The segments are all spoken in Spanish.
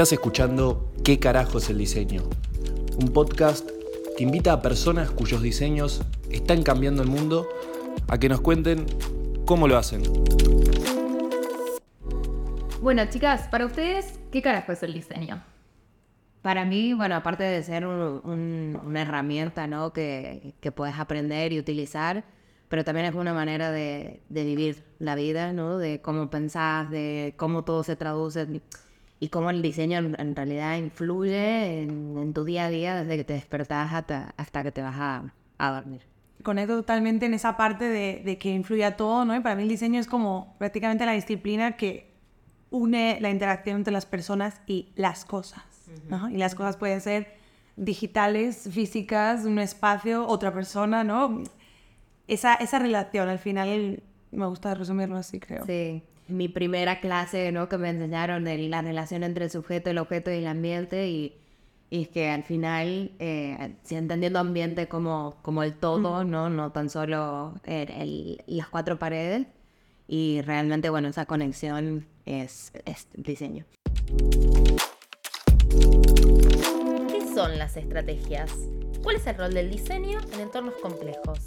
Estás escuchando ¿Qué carajo es el diseño? Un podcast que invita a personas cuyos diseños están cambiando el mundo a que nos cuenten cómo lo hacen. Bueno, chicas, para ustedes, ¿qué carajo es el diseño? Para mí, bueno, aparte de ser un- un- una herramienta, ¿no? Que, que puedes aprender y utilizar, pero también es una manera de, de vivir la vida, ¿no? De cómo pensás, de cómo todo se traduce y cómo el diseño en, realidad influye en, en tu día a día desde que te despertás hasta, hasta que te vas a, a dormir. Conecto totalmente en esa parte de, de que influye a todo, ¿no? Y para mí el diseño es como prácticamente la disciplina que une la interacción entre las personas y las cosas, ¿no? Y las cosas pueden ser digitales, físicas, un espacio, otra persona, ¿no? Esa, esa relación, al final, me gusta resumirlo así, creo. Sí. Mi primera clase, ¿no? Que me enseñaron de la relación entre el sujeto, el objeto y el ambiente y, y es que al final, eh, si entendiendo ambiente como, como el todo, ¿no? No tan solo el- el- las cuatro paredes y realmente, bueno, esa conexión es, es diseño. ¿Qué son las estrategias? ¿Cuál es el rol del diseño en entornos complejos?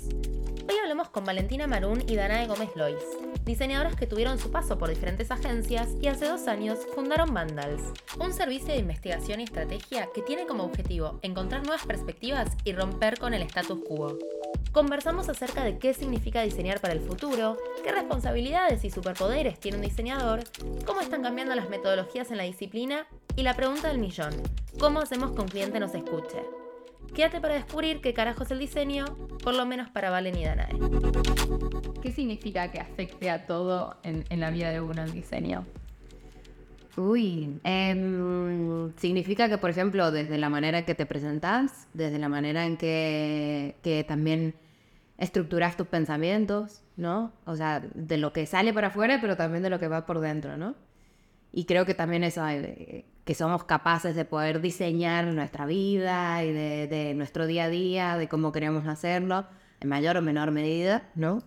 Hoy hablamos con Valentina Marún y Danae Gómez Lois, diseñadoras que tuvieron su paso por diferentes agencias y hace dos años fundaron Vandals, un servicio de investigación y estrategia que tiene como objetivo encontrar nuevas perspectivas y romper con el status quo. Conversamos acerca de qué significa diseñar para el futuro, qué responsabilidades y superpoderes tiene un diseñador, cómo están cambiando las metodologías en la disciplina y la pregunta del millón, ¿cómo hacemos que un cliente nos escuche? Quédate para descubrir qué carajo es el diseño, por lo menos para Valen y Danae. ¿Qué significa que afecte a todo en, en la vida de uno el diseño? Uy, em, significa que, por ejemplo, desde la manera en que te presentas, desde la manera en que, que también estructuras tus pensamientos, ¿no? O sea, de lo que sale para afuera, pero también de lo que va por dentro, ¿no? Y creo que también eso, eh, que somos capaces de poder diseñar nuestra vida y de, de nuestro día a día, de cómo queremos hacerlo, en mayor o menor medida, ¿no?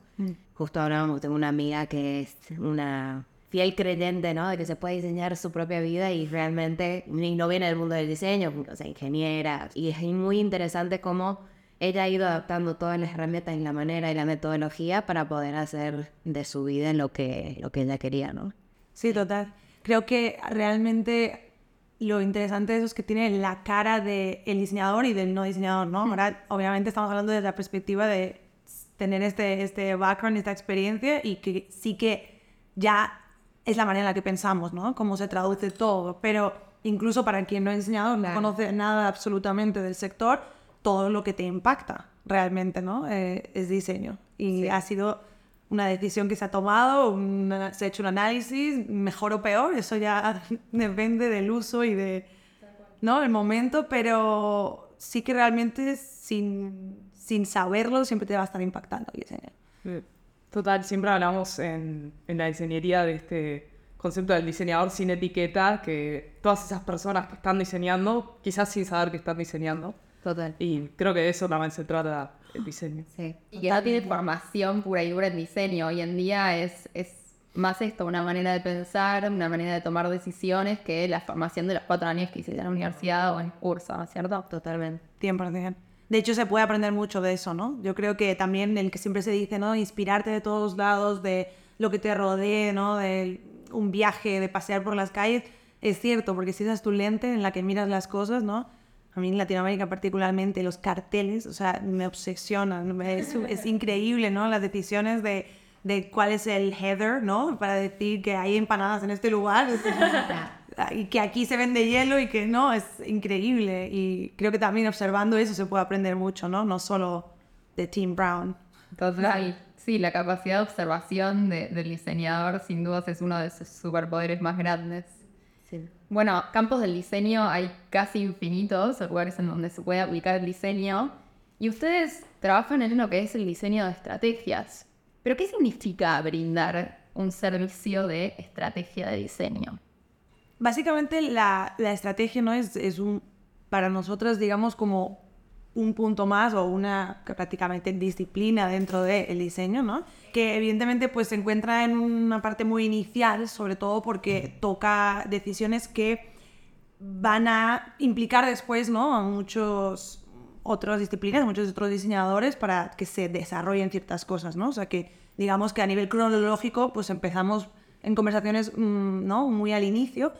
Justo hablábamos, tengo una amiga que es una fiel creyente, ¿no? De que se puede diseñar su propia vida y realmente y no viene del mundo del diseño, o sea, ingeniera. Y es muy interesante cómo ella ha ido adaptando todas las herramientas y la manera y la metodología para poder hacer de su vida lo que, lo que ella quería, ¿no? Sí, total. Creo que realmente lo interesante de eso es que tiene la cara del diseñador y del no diseñador, ¿no? Ahora, obviamente, estamos hablando desde la perspectiva de tener este, este background, esta experiencia y que sí que ya es la manera en la que pensamos, ¿no? Cómo se traduce todo. Pero incluso para quien no es diseñador, no conoce nada absolutamente del sector, todo lo que te impacta realmente, ¿no? Eh, es diseño. Y ha sido una decisión que se ha tomado, una- se ha hecho un análisis, mejor o peor, eso ya depende del uso y de, ¿no? El momento, pero sí que realmente sin, sin saberlo siempre te va a estar impactando. Eh, Total, siempre hablamos en, en la diseñería de este concepto del diseñador sin etiqueta, que todas esas personas que están diseñando, quizás sin saber que están diseñando, Total. y creo que de eso también se trata el diseño. Sí. Y que no tiene formación pura y dura en diseño. Hoy en día es, es más esto, una manera de pensar, una manera de tomar decisiones que la formación de los cuatro años que hice en la universidad o en curso, ¿no es cierto? Totalmente. 100%. De hecho, se puede aprender mucho de eso, ¿no? Yo creo que también el que siempre se dice, ¿no? Inspirarte de todos lados, de lo que te rodee, ¿no? De un viaje, de pasear por las calles, es cierto, porque si esa es tu lente en la que miras las cosas, ¿no? A mí en Latinoamérica particularmente los carteles, o sea, me obsesionan, es, es increíble, ¿no? Las decisiones de, de cuál es el header, ¿no? Para decir que hay empanadas en este lugar. es- y que aquí se vende hielo y que no, es increíble. Y creo que también observando eso se puede aprender mucho, ¿no? No solo de Tim Brown. Total. Sí, la capacidad de observación de- del diseñador sin dudas es uno de sus superpoderes más grandes. Bueno, campos del diseño hay casi infinitos, lugares en donde se puede aplicar el diseño. Y ustedes trabajan en lo que es el diseño de estrategias. Pero ¿qué significa brindar un servicio de estrategia de diseño? Básicamente la, la estrategia no es, es un, para nosotros, digamos, como un punto más o una que prácticamente disciplina dentro del diseño, ¿no? Que evidentemente pues se encuentra en una parte muy inicial, sobre todo porque toca decisiones que van a implicar después ¿no? a muchos otras disciplinas, muchos otros diseñadores para que se desarrollen ciertas cosas, ¿no? O sea que digamos que a nivel cronológico pues empezamos en conversaciones mm, ¿no? muy al inicio,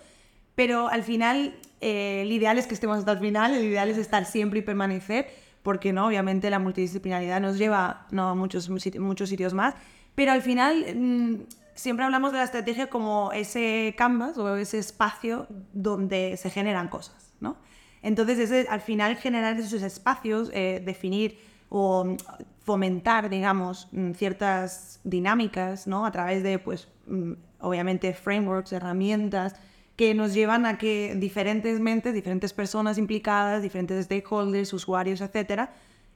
pero al final eh, el ideal es que estemos hasta el final, el ideal es estar siempre y permanecer, porque no, obviamente la multidisciplinaridad nos lleva ¿no? a muchos, muchos sitios más, pero al final mm, siempre hablamos de la estrategia como ese canvas o ese espacio donde se generan cosas, ¿no? Entonces, ese, al final, generar esos espacios, eh, definir o mm, fomentar, digamos, mm, ciertas dinámicas, ¿no? A través de, pues, mm, obviamente, frameworks, herramientas, que nos llevan a que diferentes mentes, diferentes personas implicadas, diferentes stakeholders, usuarios, etcétera,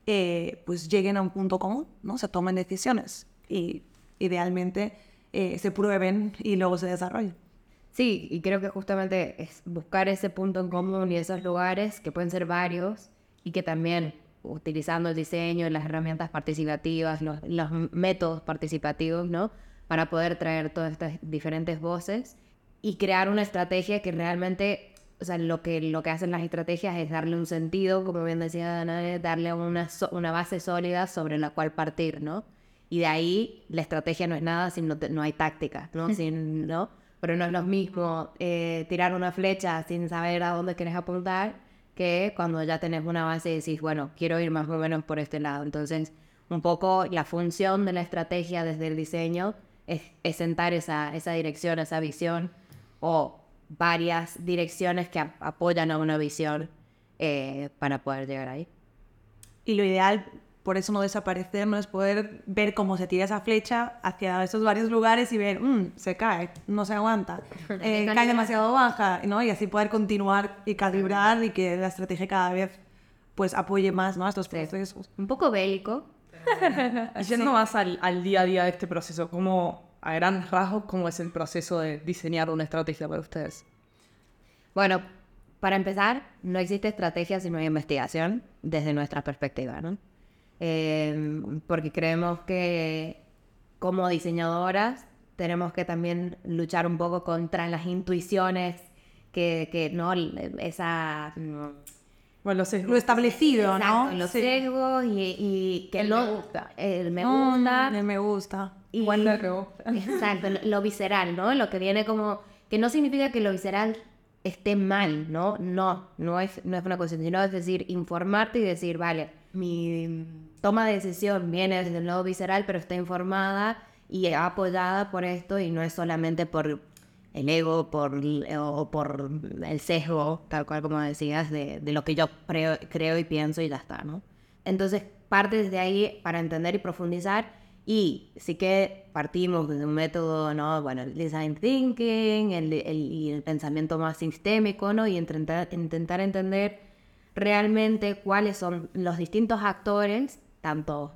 eh, pues lleguen a un punto común, ¿no? Se tomen decisiones y idealmente eh, se prueben y luego se desarrollen. Sí, y creo que justamente es buscar ese punto en común y esos lugares, que pueden ser varios, y que también utilizando el diseño las herramientas participativas, los, los métodos participativos, ¿no? Para poder traer todas estas diferentes voces y crear una estrategia que realmente, o sea, lo que, lo que hacen las estrategias es darle un sentido, como bien decía Dana, darle una, una base sólida sobre la cual partir, ¿no? Y de ahí la estrategia no es nada si no, no hay táctica, ¿no? Sin, ¿no? pero no es lo mismo eh, tirar una flecha sin saber a dónde quieres apuntar que cuando ya tenés una base y decís, bueno, quiero ir más o menos por este lado. Entonces, un poco la función de la estrategia desde el diseño es, sentar esa, esa dirección, esa visión o varias direcciones que apoyan a una visión eh, para poder llegar ahí. Y lo ideal por eso no desaparecer, no es poder ver cómo se tira esa flecha hacia esos varios lugares y ver, mmm, se cae, no se aguanta, eh, cae demasiado baja, ¿no? Y así poder continuar y calibrar y que la estrategia cada vez pues apoye más ¿no? a estos procesos. Un poco bélico. Yendo más al, al, día a día de este proceso, ¿cómo, a grandes rasgos, cómo es el proceso de diseñar una estrategia para ustedes? Bueno, para empezar, no existe estrategia si no hay investigación desde nuestra perspectiva, ¿no? Em, porque creemos que como diseñadoras tenemos que también luchar un poco contra las intuiciones que, que no, esa... Mm, bueno, lo establecido, ¿no? Los sesgos y, que el no, me gusta. El me gusta. el me gusta. Igual lo Exacto, lo visceral, ¿no? Lo que viene como... Que no significa que lo visceral esté mal, ¿no? No, no es, no es una cuestión, sino es decir, informarte y decir, vale, mi toma de decisión viene desde el lado visceral, pero está informada y apoyada por esto y no es solamente por el ego por, o por el sesgo, tal cual como decías, de, lo que yo creo, y pienso y ya está, ¿no? Entonces, parte desde ahí para entender y profundizar y sí que partimos de un método, ¿no? Bueno, el design thinking el, y el pensamiento más sistémico, ¿no? Y intentar, intentar entender realmente cuáles son los distintos actores, tanto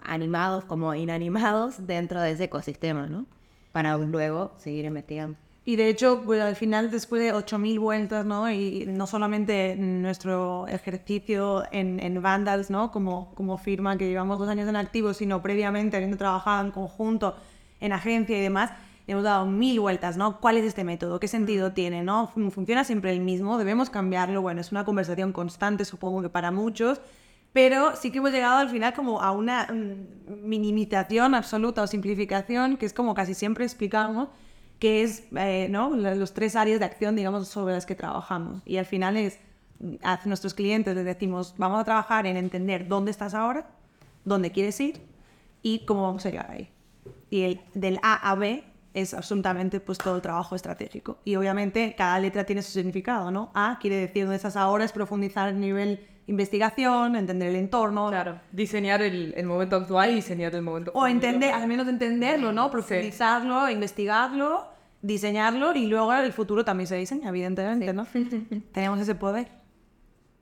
animados como inanimados, dentro de ese ecosistema, ¿no? Para luego seguir investigando. Y de hecho, pues, al final, después de 8.000 vueltas, ¿no? Y no solamente nuestro ejercicio en, en, Vandals, ¿no? Como, como firma que llevamos dos años en activo, sino previamente habiendo trabajado en conjunto en agencia y demás, hemos dado mil vueltas, ¿no? ¿Cuál es este método? ¿Qué sentido mm. tiene? ¿No? ¿Funciona siempre el mismo? ¿Debemos cambiarlo? Bueno, es una conversación constante, supongo que para muchos, pero sí que hemos llegado al final como a una mm, minimización absoluta o simplificación, que es como casi siempre explicamos, que es, eh, ¿no? Los tres áreas de acción, digamos, sobre las que trabajamos. Y al final es, a nuestros clientes les decimos, vamos a trabajar en entender dónde estás ahora, dónde quieres ir y cómo vamos a llegar ahí. Y el, del A a B es absolutamente pues todo el trabajo estratégico. Y obviamente cada letra tiene su significado, ¿no? A quiere decir dónde estás ahora, es profundizar el nivel investigación, entender el entorno. Claro, diseñar el, el momento actual y diseñar el momento O entender, al menos entenderlo, ¿no? Profundizarlo, investigarlo, diseñarlo y luego el futuro también se diseña, evidentemente, ¿no? Tenemos ese poder.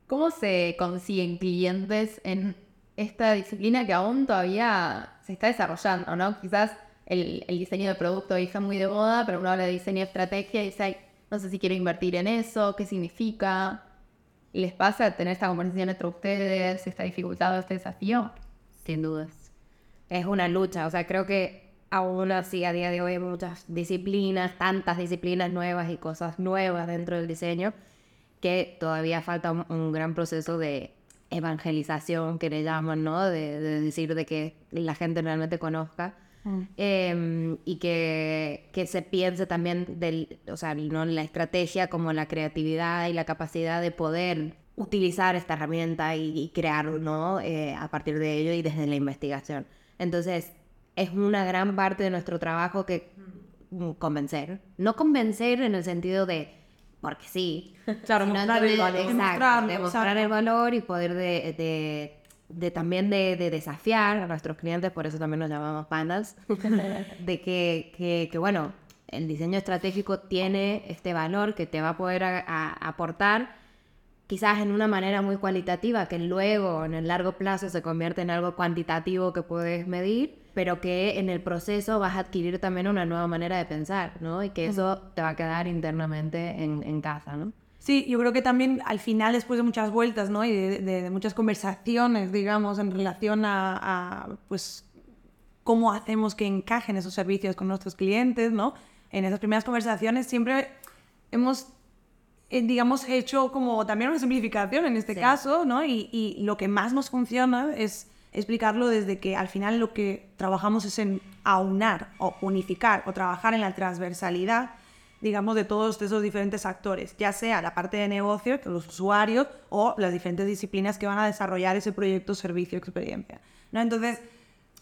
¿Cómo se consiguen clientes en esta disciplina que aún todavía se está desarrollando, ¿no? Quizás el, diseño de producto está muy de moda, pero uno habla de diseño de estrategia y dice, no sé si quiero invertir en eso, qué significa. ¿Les pasa tener esta conversación entre ustedes, esta dificultad, este desafío? Sin dudas. Es una lucha, o sea, creo que aún así a día de hoy hay muchas disciplinas, tantas disciplinas nuevas y cosas nuevas dentro del diseño. que todavía falta un, un gran proceso de evangelización que le llaman, ¿no? De, de decir de que la gente realmente conozca. Eh, y que, que se piense también del, o sea, no la estrategia como la creatividad y la capacidad de poder utilizar esta herramienta y, y crear, ¿no? Eh, a partir de ello y desde la investigación. Entonces, es una gran parte de nuestro trabajo que mm, convencer. No convencer en el sentido de, porque sí. Claro, mostrar el valor. Exacto, demostrar el valor y poder de, de- de también de, de desafiar a nuestros clientes, por eso también nos llamamos pandas, de que, que, que, bueno, el diseño estratégico tiene este valor que te va a poder a- a- aportar quizás en una manera muy cualitativa, que luego en el largo plazo se convierte en algo cuantitativo que puedes medir, pero que en el proceso vas a adquirir también una nueva manera de pensar, ¿no? Y que eso te va a quedar internamente en, en casa, ¿no? Sí, yo creo que también al final, después de muchas vueltas, ¿no? Y de, de- de muchas conversaciones, digamos, en relación a, a, pues, cómo hacemos que encajen esos servicios con nuestros clientes, ¿no? En esas primeras conversaciones siempre hemos, eh, digamos, hecho como también una simplificación en este Sí. caso, ¿no? Y, y lo que más nos funciona es explicarlo desde que al final lo que trabajamos es en aunar o unificar o trabajar en la transversalidad digamos, de todos esos diferentes actores, ya sea la parte de negocio, los usuarios, o las diferentes disciplinas que van a desarrollar ese proyecto, servicio, experiencia. ¿no? Entonces,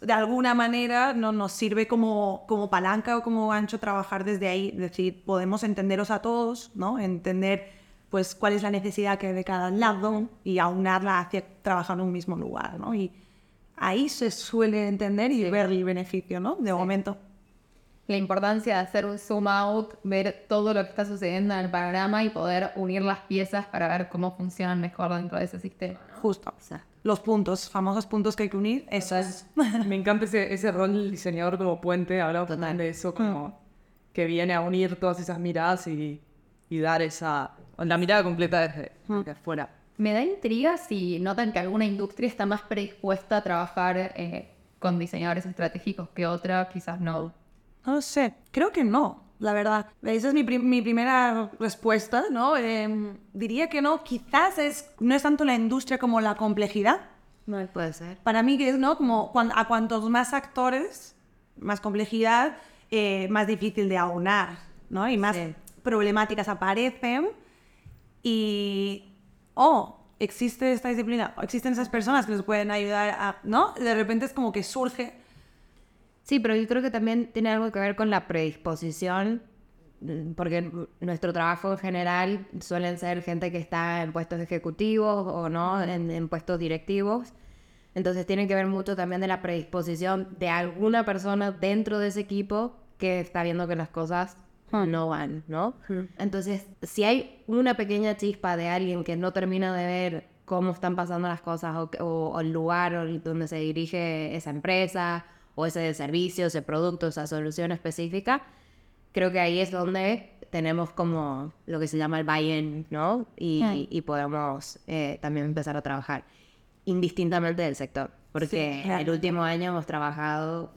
de alguna manera no nos sirve como, como palanca o como gancho trabajar desde ahí, es decir, podemos entenderos a todos, ¿no? entender pues cuál es la necesidad que hay de cada lado y aunarla hacia trabajar en un mismo lugar. ¿no? Ahí se suele entender y ver el beneficio, ¿no? De momento. La importancia de hacer un zoom out, ver todo lo que está sucediendo en el panorama y poder unir las piezas para ver cómo funcionan mejor dentro de ese sistema. Justo. Exacto. Los puntos, famosos puntos que hay que unir, eso es. Me encanta ese, ese rol del diseñador como puente, también de eso, como que viene a unir todas esas miradas y, y dar esa, la mirada completa desde, desde afuera. Me da intriga si notan que alguna industria está más predispuesta a trabajar eh, con diseñadores estratégicos que otra, quizás no. No lo sé, creo que no, la verdad. Esa es mi, prim- mi primera respuesta, ¿no? Em, diría que no, quizás es, no es tanto la industria como la complejidad. Puede ser. Para mí que es, ¿no? Como a cuantos más actores, más complejidad, eh, más difícil de aunar, ¿no? Y más Sí. problemáticas aparecen y, oh, existe esta disciplina, o existen esas personas que nos pueden ayudar a, ¿no? De repente es como que surge Sí, pero yo creo que también tiene algo que ver con la predisposición, mm, porque nuestro trabajo en general suelen ser gente que está en puestos ejecutivos o no, en, en puestos directivos. Entonces tiene que ver mucho también de la predisposición de alguna persona dentro de ese equipo que está viendo que las cosas no van, ¿no? Entonces, si hay una pequeña chispa de alguien que no termina de ver cómo están pasando las cosas o, o- o el lugar o el- donde se dirige esa empresa o ese servicio, ese producto, esa solución específica, creo que ahí es donde tenemos como lo que se llama el buy-in, ¿no? Y, y podemos eh, también empezar a trabajar indistintamente del sector. Porque claro. el último año hemos trabajado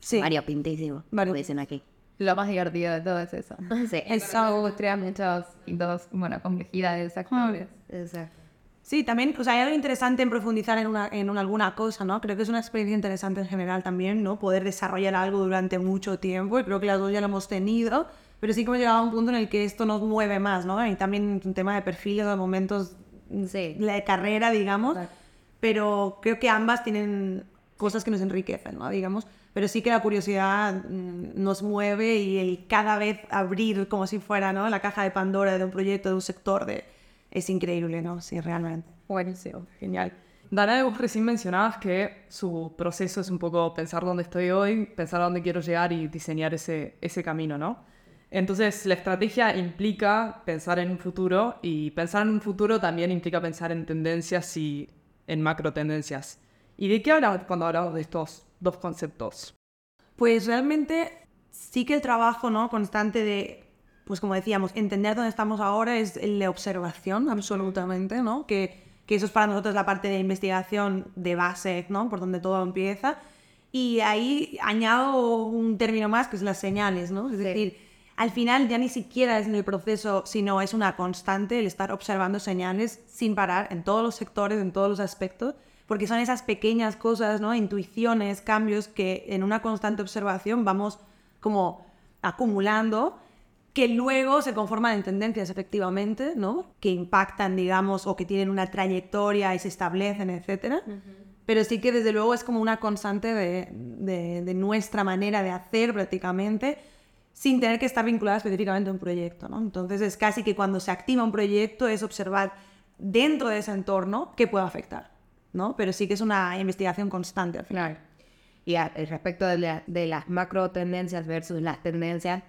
Sí. variopintísimo, como Vario- dicen aquí. Lo más divertido de todo es eso. Sí, Esa industria, muchos dos, bueno, complejidades, actores. exacto. Sí, también, o sea, hay algo interesante en profundizar en, una, en una- alguna cosa, ¿no? Creo que es una experiencia interesante en general también, ¿no? Poder desarrollar algo durante mucho tiempo, y creo que las dos ya lo hemos tenido, pero sí que hemos llegado a un punto en el que esto nos mueve más, ¿no? Y también un tema de perfiles, de momentos Sí. de carrera, digamos, pero creo que ambas tienen cosas que nos enriquecen, ¿no? Digamos, pero sí que la curiosidad mm, nos mueve y el cada vez abrir como si fuera, ¿no? La caja de Pandora de un proyecto, de un sector, de... es increíble, ¿no? Sí, realmente. Buenísimo, genial. Dana, vos recién mencionabas que su proceso es un poco pensar dónde estoy hoy, pensar dónde quiero llegar y diseñar ese, ese camino, ¿no? Entonces, la estrategia implica pensar en un futuro y pensar en un futuro también implica pensar en tendencias y en macro tendencias. ¿Y de qué hablamos cuando hablamos de estos dos conceptos? Pues realmente sí que el trabajo ¿no? constante de, pues como decíamos, entender dónde estamos ahora es de observación, absolutamente, ¿no? Que, que eso es para nosotros la parte de investigación de base, ¿no? Por donde todo empieza. Y ahí añado un término más que es las señales, ¿no? Es decir, al final ya ni siquiera es en el proceso, sino es una constante el estar observando señales sin parar en todos los sectores, en todos los aspectos, porque son esas pequeñas cosas, ¿no? Intuiciones, cambios que en una constante observación vamos como acumulando que luego se conforman en tendencias efectivamente, ¿no? Que impactan, digamos, o que tienen una trayectoria y se establecen, etcétera. Pero sí que desde luego es como una constante de, de, de nuestra manera de hacer prácticamente sin tener que estar vinculada específicamente a un proyecto. ¿no? Entonces es casi que cuando se activa un proyecto es observar dentro de ese entorno qué puede afectar. ¿No? Pero sí que es una investigación constante al final. Y a- respecto de, la- de las macro tendencias versus las tendencias,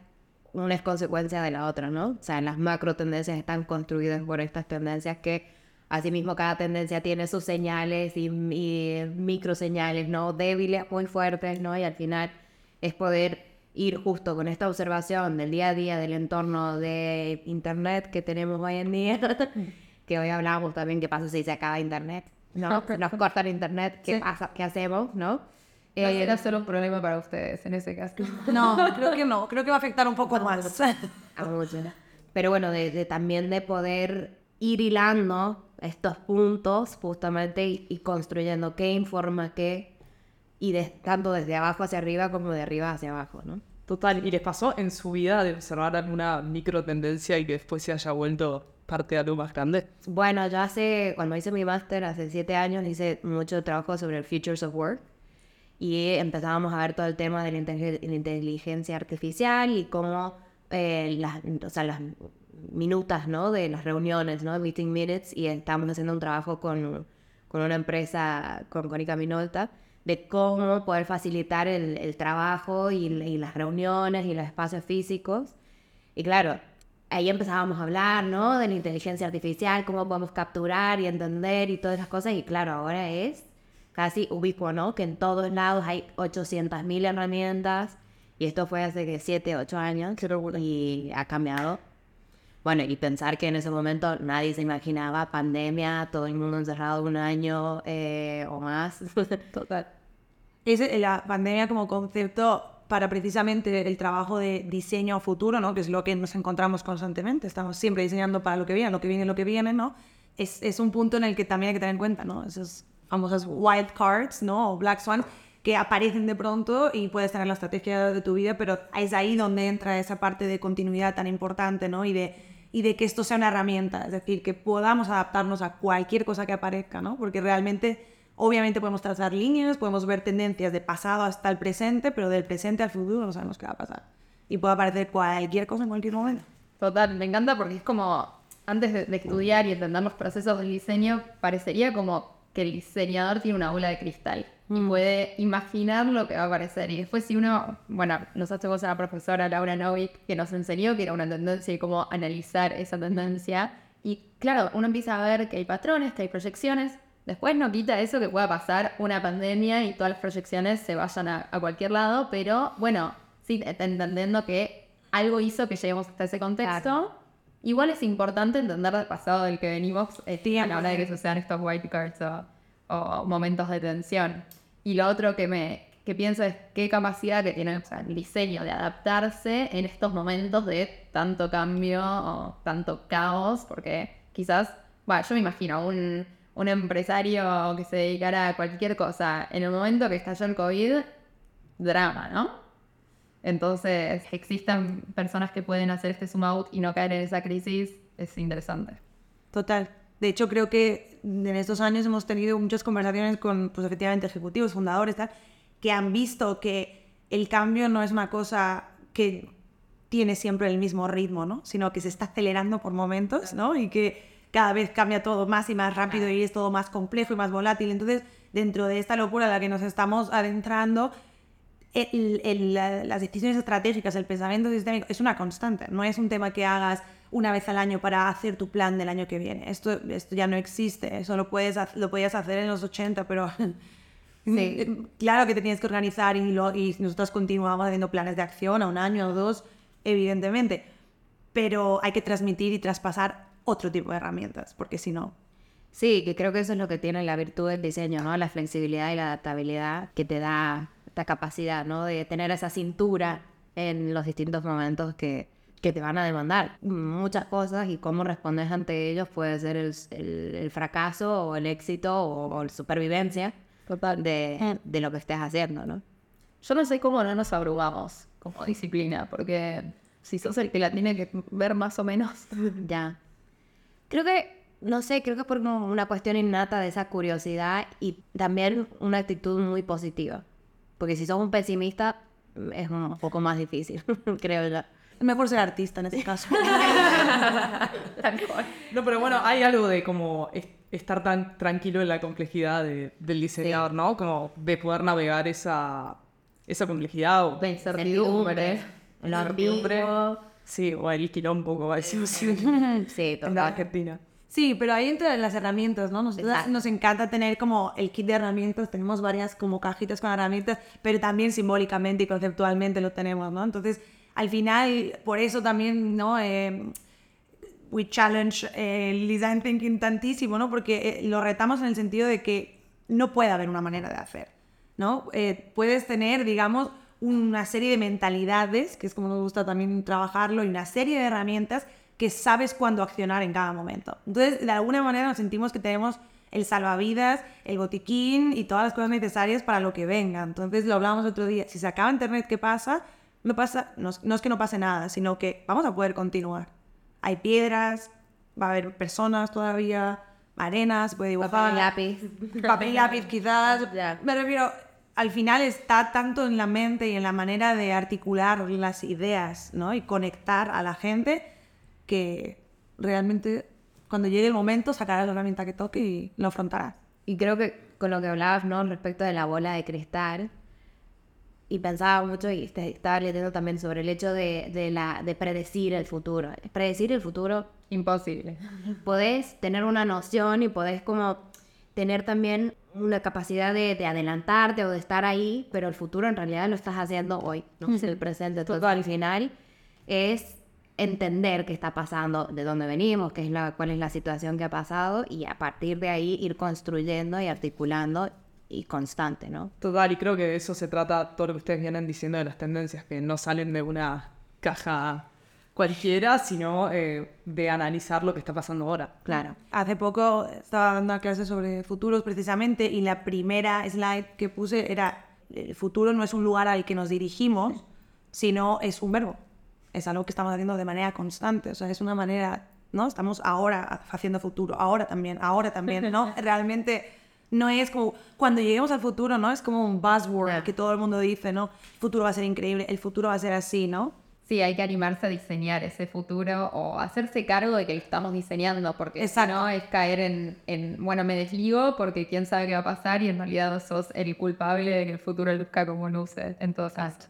una es consecuencia de la otra, ¿no? O sea, las macro tendencias están construidas por estas tendencias que, asimismo, cada tendencia tiene sus señales y, y micro señales, ¿no? Débiles, muy fuertes, ¿no? Y al final es poder ir justo con esta observación del día a día del entorno de Internet que tenemos hoy en día, que hoy hablábamos también qué pasa si se acaba Internet, ¿no? Si nos cortan Internet, ¿qué Sí. pasa? ¿Qué hacemos, no? Eh, Eh, era solo un problema para ustedes en ese caso. No, creo que no. Creo que va a afectar un poco más. a mucho. Pero bueno, de, de también de poder ir hilando estos puntos justamente y, y construyendo qué informa qué y de, tanto desde abajo hacia arriba como de arriba hacia abajo, ¿no? Total, ¿y les pasó en su vida de observar alguna micro tendencia y que después se haya vuelto parte de algo más grande? Bueno, yo hace, cuando hice mi máster hace siete años, hice mucho trabajo sobre el Futures of Work y empezábamos a ver todo el tema de la, inteligen- la inteligencia artificial y cómo eh, las, o sea, las minutas ¿no? de las reuniones, ¿no? meeting minutes, y estábamos haciendo un trabajo con, con una empresa, con Conica Minolta, de cómo poder facilitar el, el trabajo y, y las reuniones y los espacios físicos. Y claro, ahí empezábamos a hablar, ¿no? De la inteligencia artificial, cómo podemos capturar y entender y todas esas cosas. Y claro, ahora es casi ubicuo, ¿no? Que en todos lados hay 800.000 herramientas. Y esto fue hace que 7, 8 años. Qué. Y ha cambiado. Bueno, y pensar que en ese momento nadie se imaginaba pandemia, todo el mundo encerrado un año eh, o más. Total. Es eh, la pandemia como concepto para precisamente el trabajo de diseño a futuro, ¿no? que es lo que nos encontramos constantemente. Estamos siempre diseñando para lo que viene, lo que viene, lo que viene, ¿no? Es, es un punto en el que también hay que tener en cuenta, ¿no? Esas famosas wild cards, ¿no? O black swan, que aparecen de pronto y puedes tener la estrategia de tu vida, pero es ahí donde entra esa parte de continuidad tan importante, ¿no? Y de, y de que esto sea una herramienta, es decir, que podamos adaptarnos a cualquier cosa que aparezca, ¿no? Porque realmente Obviamente podemos trazar líneas, podemos ver tendencias de pasado hasta el presente, pero del presente al futuro no sabemos qué va a pasar. Y puede aparecer cualquier cosa en cualquier momento. Total, me encanta porque es como, antes de, de estudiar y entender los procesos del diseño, parecería como que el diseñador tiene una bola de cristal y puede imaginar lo que va a aparecer. Y después si uno, bueno, nosotros tenemos a la profesora Laura Novik que nos enseñó que era una tendencia y cómo analizar esa tendencia. Y claro, uno empieza a ver que hay patrones, que hay proyecciones. Después no quita eso que pueda pasar una pandemia y todas las proyecciones se vayan a, a cualquier lado, pero bueno, sí, entendiendo que algo hizo que lleguemos hasta ese contexto. Igual es importante entender del pasado del que venimos eh, a la hora de que sucedan estos white cards o, o momentos de tensión. Y lo otro que me que pienso es qué capacidad que tiene o sea, el diseño de adaptarse en estos momentos de tanto cambio o tanto caos, porque quizás, bueno, yo me imagino un, un empresario que se dedicara a cualquier cosa, en el momento que estalló el COVID, drama, ¿no? Entonces, existan personas que pueden hacer este zoom out y no caer en esa crisis, es interesante. Total. De hecho, creo que en estos años hemos tenido muchas conversaciones con, pues efectivamente, ejecutivos, fundadores, tal, que han visto que el cambio no es una cosa que tiene siempre el mismo ritmo, ¿no? Sino que se está acelerando por momentos, ¿no? Y que cada vez cambia todo más y más rápido y es todo más complejo y más volátil. Entonces, dentro de esta locura en la que nos estamos adentrando, el- el- la- las decisiones estratégicas, el pensamiento sistémico es una constante, no es un tema que hagas una vez al año para hacer tu plan del año que viene. Esto, esto ya no existe, eso lo, puedes, lo podías hacer en los 80, pero claro que te tienes que organizar y, lo, y nosotros continuamos haciendo planes de acción a un año o dos, evidentemente, pero hay que transmitir y traspasar otro tipo de herramientas, porque si no, Sí, que creo que eso es lo que tiene la virtud del diseño, ¿no? La flexibilidad y la adaptabilidad que te da esta capacidad, ¿no? De tener esa cintura en los distintos momentos que, que te van a demandar muchas cosas y cómo respondes ante ellos puede ser el, el- el fracaso o el éxito o, o la supervivencia de, de lo que estés haciendo, ¿no? Yo no sé cómo no nos abrumamos como disciplina, porque si sos el que la tiene que ver más o menos. Ya. Creo que, no sé, creo que es por una cuestión innata de esa curiosidad y también una actitud muy positiva. Porque si sos un pesimista, es un poco más difícil, creo yo. Es mejor ser artista en este caso. No, pero bueno, hay algo de como es- estar tan tranquilo en la complejidad de- del diseñador, ¿no? Como de poder navegar esa, esa complejidad. O, La incertidumbre. Lo Incertidumbre. ambiguo. Sí, o el quilombo, como decimos Sí, en la total. Argentina. Sí, pero ahí entran las herramientas, ¿no? Exacto. nos encanta tener como el kit de herramientas, tenemos varias como cajitas con herramientas, pero también simbólicamente y conceptualmente lo tenemos, ¿no? Entonces, al final, por eso también, ¿no? Eh, we challenge eh, el design thinking tantísimo, ¿no? Porque eh, lo retamos en el sentido de que no puede haber una manera de hacer, ¿no? Eh, puedes tener, digamos, una serie de mentalidades, que es como nos gusta también trabajarlo, y una serie de herramientas que sabes cuándo accionar en cada momento. Entonces, de alguna manera nos sentimos que tenemos el salvavidas, el botiquín y todas las cosas necesarias para lo que venga. Entonces, lo hablábamos otro día, si se acaba Internet, ¿qué pasa? No, pasa, no, es- no es que no pase nada, sino que vamos a poder continuar. Hay piedras, va a haber personas todavía, arenas, puede dibujar. Papel y lápiz. Papel y lápiz quizás. Me refiero, al final está tanto en la mente y en la manera de articular las ideas, ¿no? Y conectar a la gente que realmente cuando llegue el momento sacarás la herramienta que toque y lo afrontarás. Y creo que con lo que hablabas, ¿no? Respecto de la bola de cristal, y pensaba mucho y te- estaba leyendo también sobre el hecho de, de la, de predecir el futuro. Predecir el futuro, Imposible. podés tener una noción y podés como tener también una capacidad de, de adelantarte o de estar ahí, pero el futuro en realidad lo estás haciendo hoy, no es el presente. Entonces, al final es entender qué está pasando, de dónde venimos, qué es la, cuál es la situación que ha pasado y a partir de ahí ir construyendo y articulando y constante, ¿no? Total, y creo que de eso se trata todo lo que ustedes vienen diciendo de las tendencias, que no salen de una caja cualquiera, sino eh, de analizar lo que está pasando ahora. Claro. Hace poco estaba dando una clase sobre futuros precisamente y la primera slide que puse era el futuro no es un lugar al que nos dirigimos, sino es un verbo. Es algo que estamos haciendo de manera constante, o sea, es una manera, ¿no? Estamos ahora haciendo futuro, ahora también, ahora también, ¿no? Realmente no es como cuando lleguemos al futuro, ¿no? Es como un buzzword que todo el mundo dice, ¿no? El futuro va a ser increíble, el futuro va a ser así, ¿no? Sí, hay que animarse a diseñar ese futuro o hacerse cargo de que lo estamos diseñando, porque Exacto. no es caer en, en, bueno, me desligo porque quién sabe qué va a pasar y en realidad sos el culpable de que el futuro luzca como luce en todo caso.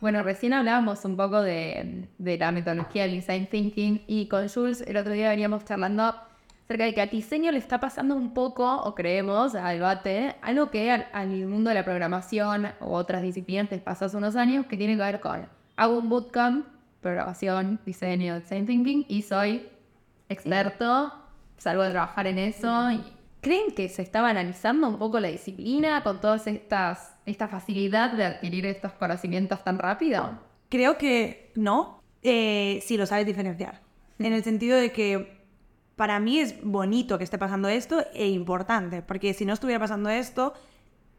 Bueno, recién hablábamos un poco de, de la metodología del design thinking y con Jules el otro día veníamos charlando acerca de que al diseño le está pasando un poco, o creemos, al debate, algo que al, al mundo de la programación u otras disciplinas les pasó hace unos años, que tiene que ver con, hago un bootcamp, programación, diseño, design thinking, y soy experto, salgo de trabajar en eso. ¿Creen que se está banalizando un poco la disciplina con estas, esta facilidad de adquirir estos conocimientos tan rápido? Creo que no, eh, si lo sabes diferenciar. En el sentido de que para mí es bonito que esté pasando esto e importante, porque si no estuviera pasando esto,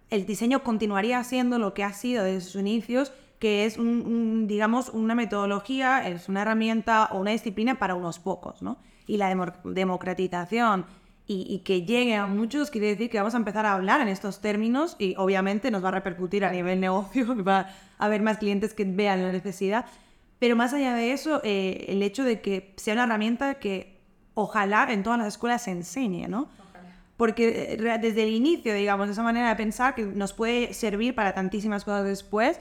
el diseño continuaría siendo lo que ha sido desde sus inicios, que es, un, un, digamos, una metodología, es una herramienta o una disciplina para unos pocos, ¿no? Y la demo- democratización y, y que llegue a muchos quiere decir que vamos a empezar a hablar en estos términos y obviamente nos va a repercutir a nivel negocio, va a haber más clientes que vean la necesidad. Pero más allá de eso, eh, el hecho de que sea una herramienta que ojalá en todas las escuelas se enseñe, ¿no? Porque eh, desde el inicio, digamos, esa manera de pensar que nos puede servir para tantísimas cosas después,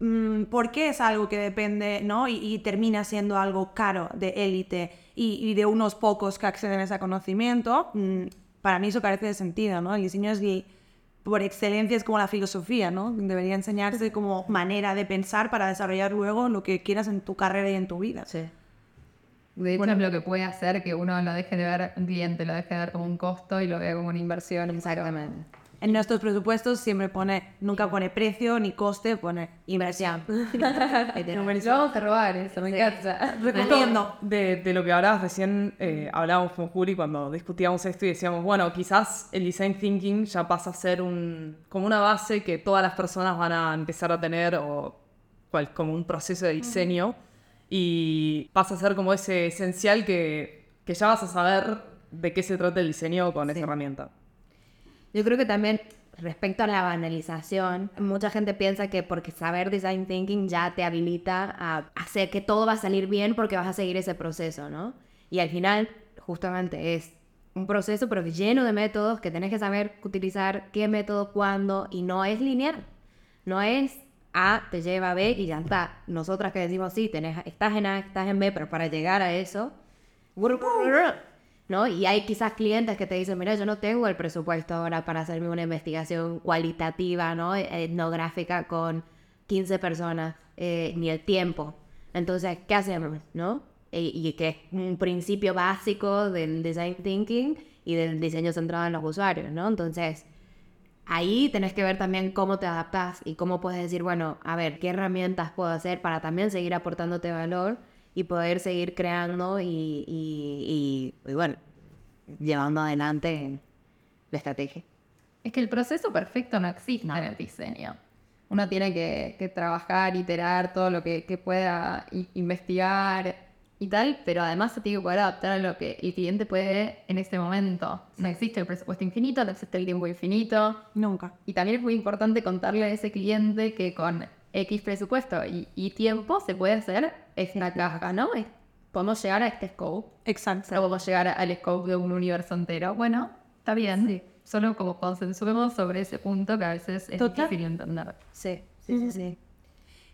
mm, ¿por qué es algo que depende, ¿no? Y, y termina siendo algo caro, de élite, y, y de unos pocos que acceden a ese conocimiento? Mm, para mí eso carece de sentido, ¿no? El diseño es, por excelencia, es como la filosofía, ¿no? Debería enseñarse como manera de pensar para desarrollar luego lo que quieras en tu carrera y en tu vida. Sí. De hecho, es lo que puede hacer que uno lo deje de ver, un cliente lo deje de ver como un costo y lo vea como una inversión. Exactamente. En nuestros presupuestos siempre pone, nunca pone precio ni coste, pone Inversión. Lo vamos a robar eso, me encanta. recomiendo. De, de lo que hablabas recién, eh, hablábamos con Juli cuando discutíamos esto y decíamos, bueno, quizás el design thinking ya pasa a ser un, como una base que todas las personas van a empezar a tener o cual, como un proceso de diseño y pasa a ser como ese esencial que, que ya vas a saber de qué se trata el diseño con esa herramienta. Yo creo que también respecto a la banalización, mucha gente piensa que porque saber design thinking ya te habilita a hacer que todo va a salir bien porque vas a seguir ese proceso, ¿no? Y al final, justamente es un proceso pero lleno de métodos que tenés que saber utilizar qué método, cuándo, y no es lineal. No es A te lleva a B y ya está. Nosotras que decimos, sí, tenés, estás en A, estás en B, pero para llegar a eso, ¿no? Y hay quizás clientes que te dicen, mira, yo no tengo el presupuesto ahora para hacerme una investigación cualitativa, ¿no? Etnográfica con 15 personas, eh, ni el tiempo. Entonces, ¿qué hacemos, no? Y, y que es un principio básico del design thinking y del diseño centrado en los usuarios, ¿no? Entonces, ahí tenés que ver también cómo te adaptas y cómo puedes decir, bueno, a ver, ¿qué herramientas puedo hacer para también seguir aportándote valor? Y poder seguir creando y, y, y, y bueno, llevando adelante la estrategia. Es que el proceso perfecto no existe en el diseño. Uno tiene que, que trabajar, iterar todo lo que, que pueda investigar y tal, pero además se tiene que poder adaptar a lo que el cliente puede en este momento. No existe el presupuesto infinito, no existe el tiempo infinito. Nunca. Y también es muy importante contarle a ese cliente que con X presupuesto y, y tiempo se puede hacer esta caja, ¿no? Es- Podemos llegar a este scope. Exacto. No podemos llegar al scope de un universo entero. Bueno, está bien. Solo como consensuemos sobre ese punto que a veces es Total. difícil entender. Sí, sí, sí. sí.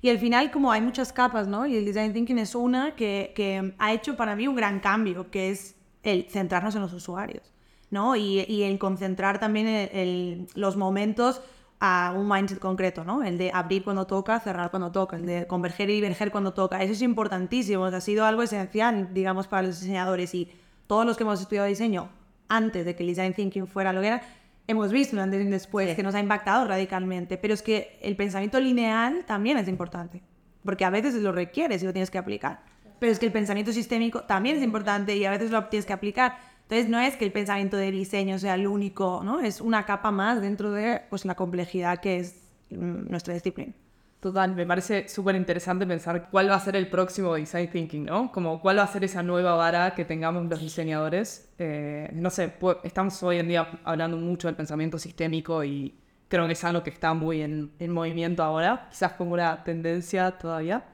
Y al final, como hay muchas capas, ¿no? Y el design thinking es una que, que ha hecho para mí un gran cambio, que es el centrarnos en los usuarios, ¿no? Y, y el concentrar también el- el- los momentos a un mindset concreto, ¿no? El de abrir cuando toca, cerrar cuando toca, el de converger y diverger cuando toca. Eso es importantísimo, ha sido algo esencial, digamos, para los diseñadores y todos los que hemos estudiado diseño antes de que el design thinking fuera lo que era, hemos visto un antes y después que nos ha impactado radicalmente. Pero es que el pensamiento lineal también es importante, porque a veces lo requieres y lo tienes que aplicar. Pero es que el pensamiento sistémico también es importante y a veces lo tienes que aplicar. Entonces no es que el pensamiento de diseño sea el único, ¿no? Es una capa más dentro de pues, la complejidad que es mm, nuestra disciplina. Total, me parece súper interesante pensar cuál va a ser el próximo design thinking, ¿no? Como cuál va a ser esa nueva vara que tengamos los diseñadores. Eh, no sé, estamos hoy en día hablando mucho del pensamiento sistémico y creo que es algo que está muy en, en movimiento ahora, quizás como una tendencia todavía.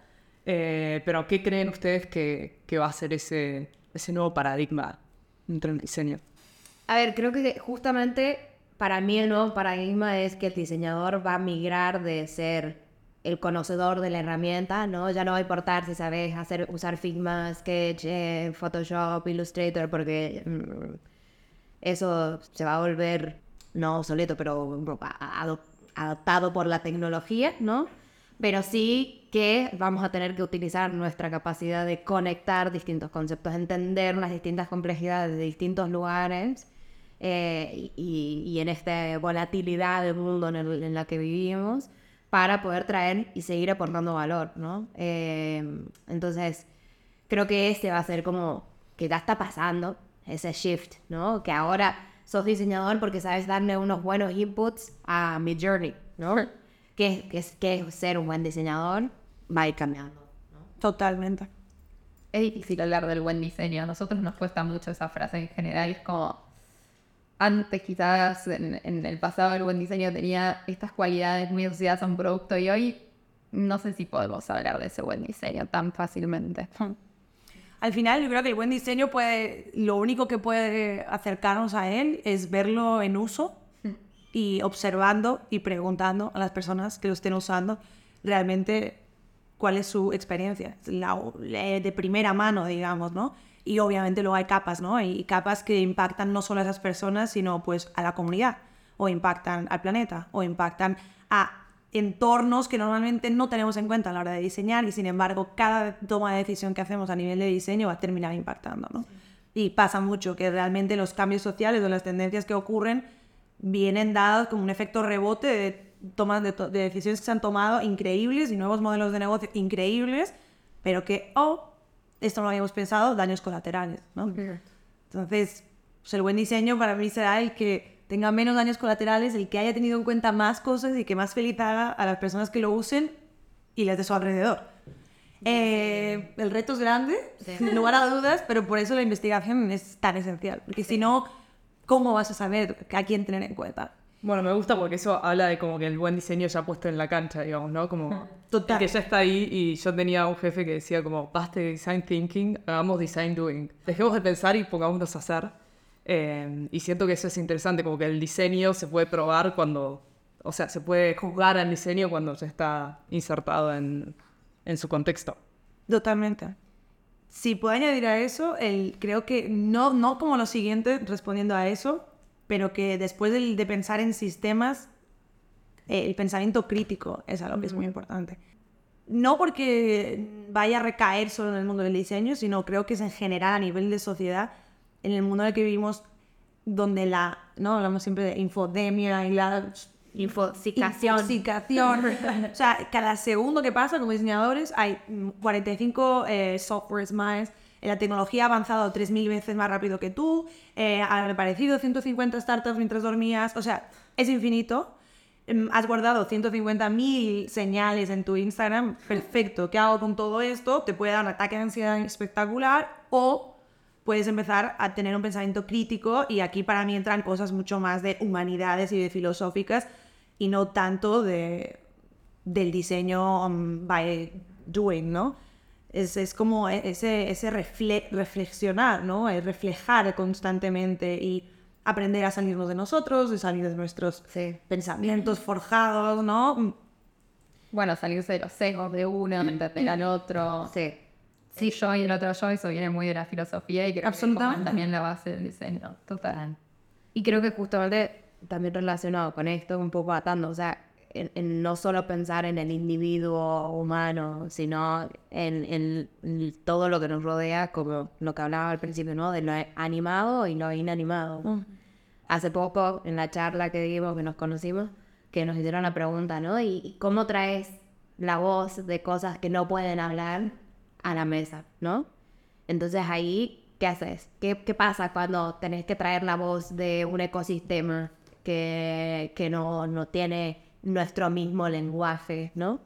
Eh, pero ¿qué creen ustedes que, va a ser ese nuevo paradigma dentro del diseño? A ver, creo que justamente para mí el nuevo paradigma es que el diseñador va a migrar de ser el conocedor de la herramienta, ¿no? Ya no va a importar si sabes hacer, usar Figma, Sketch, eh, Photoshop, Illustrator, porque mm, eso se va a volver, no obsoleto, pero a- a- adoptado por la tecnología, ¿no? Pero sí que vamos a tener que utilizar nuestra capacidad de conectar distintos conceptos, entender las distintas complejidades de distintos lugares eh, y, en esta volatilidad del mundo en, el- en la que vivimos para poder traer y seguir aportando valor, ¿no? Eh, entonces, creo que este va a ser como que ya está pasando ese shift, ¿no? Que ahora sos diseñador porque sabes darle unos buenos inputs a mi journey, ¿no? Que, que, es, que es ser un buen diseñador va a ir cambiando. Totalmente. Es difícil hablar del buen diseño. A nosotros nos cuesta mucho esa frase en general. Es como. Antes, quizás en, en el pasado, el buen diseño tenía estas cualidades muy asociadas a un producto y hoy no sé si podemos hablar de ese buen diseño tan fácilmente. Al final, yo creo que el buen diseño puede, lo único que puede acercarnos a él es verlo en uso y observando y preguntando a las personas que lo estén usando realmente cuál es su experiencia, la, de primera mano, digamos, ¿no? Y obviamente luego hay capas, ¿no? Y capas que impactan no solo a esas personas, sino pues a la comunidad, o impactan al planeta, o impactan a entornos que normalmente no tenemos en cuenta a la hora de diseñar y sin embargo cada toma de decisión que hacemos a nivel de diseño va a terminar impactando, ¿no? Y pasa mucho que realmente los cambios sociales o las tendencias que ocurren vienen dados como un efecto rebote de, tomas de, to- de decisiones que se han tomado increíbles y nuevos modelos de negocio increíbles, pero que, oh, esto no lo habíamos pensado, daños colaterales, ¿no? Entonces, pues el buen diseño para mí será el que tenga menos daños colaterales, el que haya tenido en cuenta más cosas y que más feliz haga a las personas que lo usen y las de su alrededor. Eh, el reto es grande, sin lugar a dudas, pero por eso la investigación es tan esencial. Porque si no, ¿cómo vas a saber a quién tener en cuenta? Bueno, me gusta porque eso habla de como que el buen diseño ya puesto en la cancha, digamos, ¿no? Como Total. que ya está ahí y yo tenía un jefe que decía como, basta de design thinking, hagamos design doing. Dejemos de pensar y pongámonos a hacer. Eh, y siento que eso es interesante, como que el diseño se puede probar cuando, o sea, se puede juzgar al diseño cuando ya está insertado en, en su contexto. Totalmente. Si puedo añadir a eso, el, creo que no, no como lo siguiente respondiendo a eso, pero que después del- de, pensar en sistemas, eh, el pensamiento crítico es algo que es muy importante. No porque vaya a recaer solo en el mundo del diseño, sino creo que es en general a nivel de sociedad, en el mundo en el que vivimos, donde la, ¿no? Hablamos siempre de infodemia y la Infosicación. Intoxicación. o sea, cada segundo que pasa como diseñadores hay mm, 45 eh, softwares más. La tecnología ha avanzado 3.000 veces más rápido que tú. Eh, han aparecido 150 startups mientras dormías. O sea, es infinito. Em, Has guardado 150.000 señales en tu Instagram. Perfecto. ¿Qué hago con todo esto? Te puede dar un ataque de ansiedad espectacular o puedes empezar a tener un pensamiento crítico y aquí para mí entran cosas mucho más de humanidades y de filosóficas y no tanto de, del diseño um, by doing, ¿no? Es, es como ese, ese refle- reflexionar, ¿no? El reflejar constantemente y aprender a salirnos de nosotros, de salir de nuestros Sí. pensamientos forjados, ¿no? Bueno, salirse de los sesgos de uno, entender al otro. Sí. Sí, yo y el otro yo, eso viene muy de la filosofía y creo que Absolutamente. es también la base del diseño. Total. Y creo que justamente también relacionado con esto, un poco atando, o sea, en, en no solo pensar en el individuo humano, sino en, en- en todo lo que nos rodea, como lo que hablaba al principio, ¿no? De lo animado y lo inanimado. Hace poco, en la charla que dimos, que nos conocimos, que nos hicieron la pregunta, ¿no? ¿Y y cómo traes la voz de cosas que no pueden hablar a la mesa, ¿no? Entonces ahí, ¿qué haces? ¿Qué, qué pasa cuando tenés que traer la voz de un ecosistema que, que no, no tiene nuestro mismo lenguaje, ¿no?